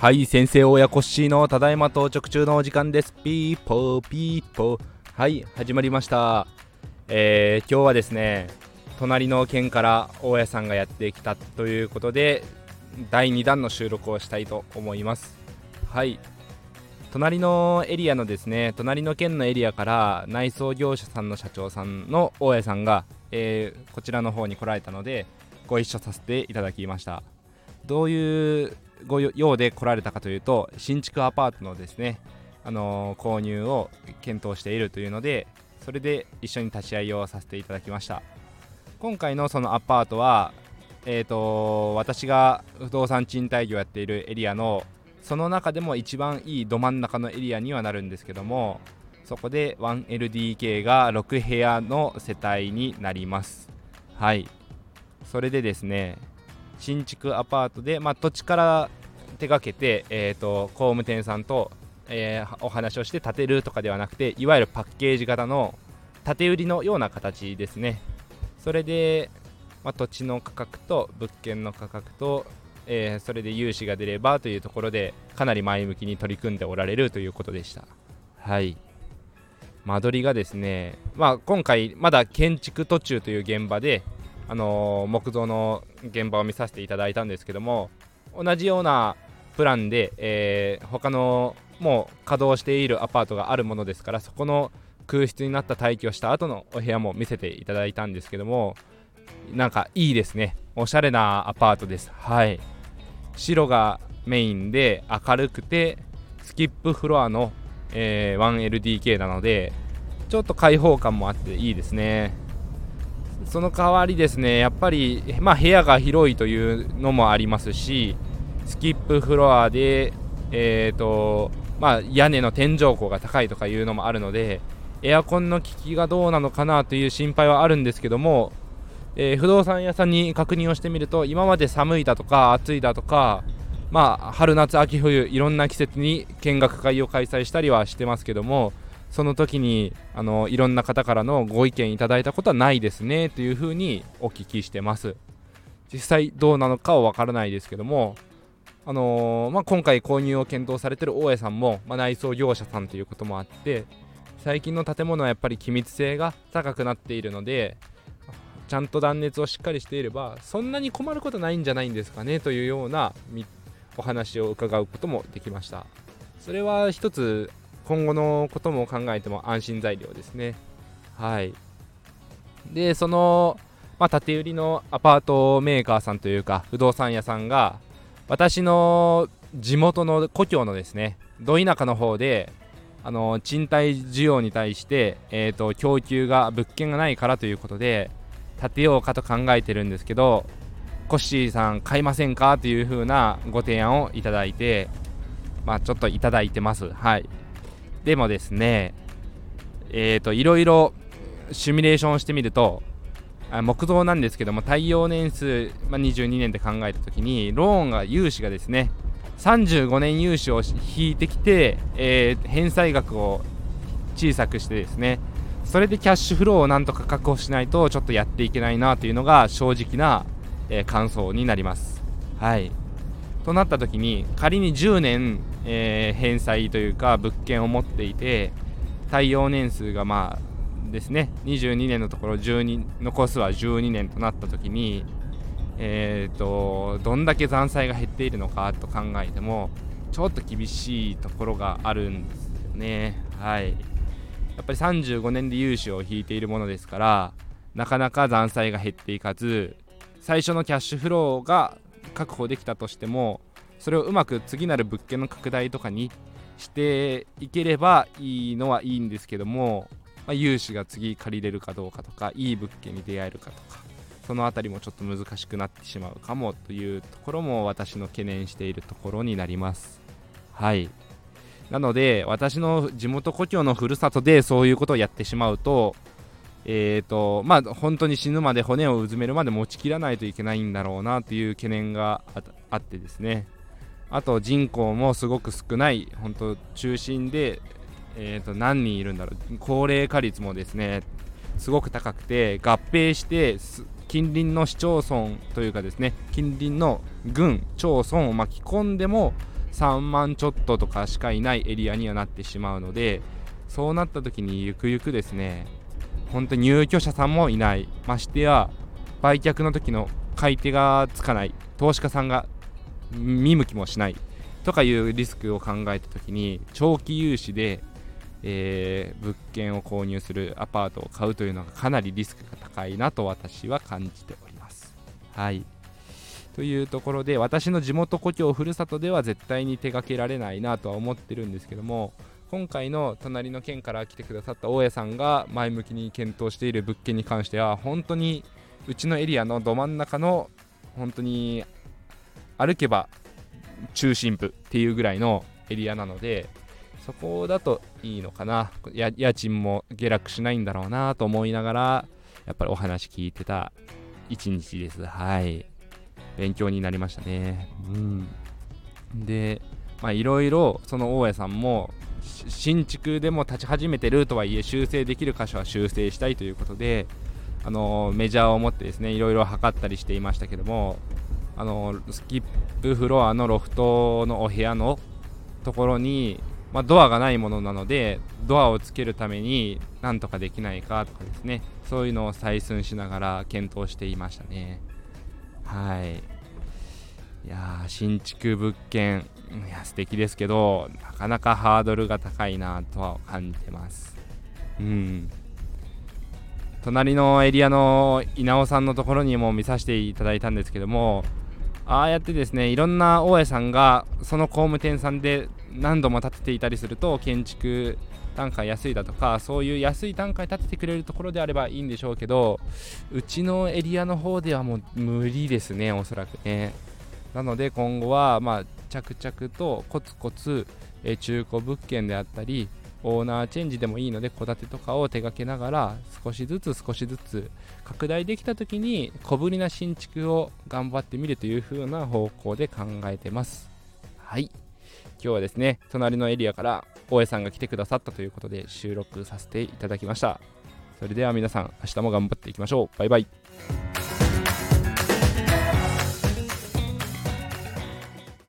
はい専業大家コッシーのただいま到着中のお時間です。ピーポーピーポー。はい始まりました。えー、今日はですね隣の県から大家さんがやってきたということで第2弾の収録をしたいと思います。はい。隣のエリアのですね隣の県のエリアから内装業者さんの社長さんの大家さんが、えー、こちらの方に来られたのでご一緒させていただきました。どういうご用で来られたかというと新築アパートのですね、あのー、購入を検討しているというのでそれで一緒に立ち会いをさせていただきました。今回のそのアパートはえーと、私が不動産賃貸業やっているエリアのその中でも一番いいど真ん中のエリアにはなるんですけどもそこで 1LDK が6部屋の世帯になります。はい。それでですね新築アパートで、まあ、土地から手がけて、えーと、工務店さんと、えー、お話をして建てるとかではなくていわゆるパッケージ型の建て売りのような形ですね。それで、まあ、土地の価格と物件の価格と、えー、それで融資が出ればというところでかなり前向きに取り組んでおられるということでした。はい。間取りがですね、まあ、今回まだ建築途中という現場であの木造の現場を見させていただいたんですけども同じようなプランで、えー、他のもう稼働しているアパートがあるものですからそこの空室になった待機をした後のお部屋も見せていただいたんですけどもなんかいいですね。おしゃれなアパートです。はい。白がメインで明るくてスキップフロアの、えー、1LDK なのでちょっと開放感もあっていいですね。その代わりですねやっぱり、まあ、部屋が広いというのもありますしスキップフロアで、えーとまあ、屋根の天井高が高いとかいうのもあるのでエアコンの効きがどうなのかなという心配はあるんですけども、えー、不動産屋さんに確認をしてみると今まで寒いだとか暑いだとかまあ、春夏秋冬いろんな季節に見学会を開催したりはしてますけどもその時にあのいろんな方からのご意見いただいたことはないですねというふうにお聞きしてます。実際どうなのかは分からないですけどもあのー、まあ、今回購入を検討されてる大家さんも、まあ、内装業者さんということもあって最近の建物はやっぱり気密性が高くなっているのでちゃんと断熱をしっかりしていればそんなに困ることないんじゃないんですかねというようなお話を伺うこともできましたそれは一つ今後のことも考えても安心材料ですね。はい。で、その、まあ、建売りのアパートメーカーさんというか、不動産屋さんが、私の地元の故郷のですね、ど田舎の方で、あの賃貸需要に対して、えーと、供給が物件がないからということで建てようかと考えてるんですけどコッシーさん買いませんか？という風なご提案をいただいてまあちょっといただいてます。はい。でもですね、えっ、ー、と、いろいろシミュレーションしてみると、木造なんですけども、耐用年数、まあ、22年で考えたときに、ローンが、融資がですね、35年融資を引いてきて、えー、返済額を小さくしてですね、それでキャッシュフローをなんとか確保しないと、ちょっとやっていけないなというのが正直な、えー、感想になります。はい。となった時に仮に10年、えー、返済というか物件を持っていて耐用年数がまあですね22年のところ12残すは12年となった時にえーと、どんだけ残債が減っているのかと考えてもちょっと厳しいところがあるんですよねはいやっぱり35年で融資を引いているものですからなかなか残債が減っていかず最初のキャッシュフローが確保できたとしてもそれをうまく次なる物件の拡大とかにしていければいいのはいいんですけども、まあ、融資が次借りれるかどうかとかいい物件に出会えるかとかその辺りもちょっと難しくなってしまうかもというところも私の懸念しているところになります。はい。なので私の地元故郷のふるさとでそういうことをやってしまうとえーとまあ、本当に死ぬまで骨をうずめるまで持ちきらないといけないんだろうなという懸念があってですね。あと人口もすごく少ない本当中心で、えー、と何人いるんだろう。高齢化率もですねすごく高くて合併して近隣の市町村というかですね近隣の郡町村を巻き込んでも3万ちょっととかしかいないエリアにはなってしまうのでそうなった時にゆくゆくですね本当に入居者さんもいないましてや売却の時の買い手がつかない投資家さんが見向きもしないとかいうリスクを考えた時に長期融資で、えー、物件を購入するアパートを買うというのがかなりリスクが高いなと私は感じております。はい。というところで私の地元故郷ふるさとでは絶対に手掛けられないなとは思ってるんですけども今回の隣の県から来てくださった大家さんが前向きに検討している物件に関しては本当にうちのエリアのど真ん中の本当に歩けば中心部っていうぐらいのエリアなのでそこだといいのかな家賃も下落しないんだろうな。と思いながらやっぱりお話聞いてた一日です。はい。勉強になりましたね。うん。でまあいろいろその大家さんも新築でも立ち始めてるとはいえ修正できる箇所は修正したいということであのメジャーを持ってですねいろいろ測ったりしていましたけどもあのスキップフロアのロフトのお部屋のところに、まあ、ドアがないものなのでドアをつけるためになんとかできないかとかですねそういうのを採寸しながら検討していましたねはい。いや新築物件。いや素敵ですけどなかなかハードルが高いなとは感じてます。うん。隣のエリアの稲尾さんのところにも見させていただいたんですけどもああやってですねいろんな大家さんがその工務店さんで何度も建てていたりすると建築単価安いだとかそういう安い単価に建ててくれるところであればいいんでしょうけどうちのエリアの方ではもう無理ですねおそらくね。なので今後はまあ着々とコツコツ中古物件であったりオーナーチェンジでもいいので戸建てとかを手掛けながら少しずつ少しずつ拡大できた時に小ぶりな新築を頑張ってみるという風な方向で考えてます。はい。今日はですね隣のエリアから大江さんが来てくださったということで収録させていただきました。それでは皆さん明日も頑張っていきましょう。バイバイ。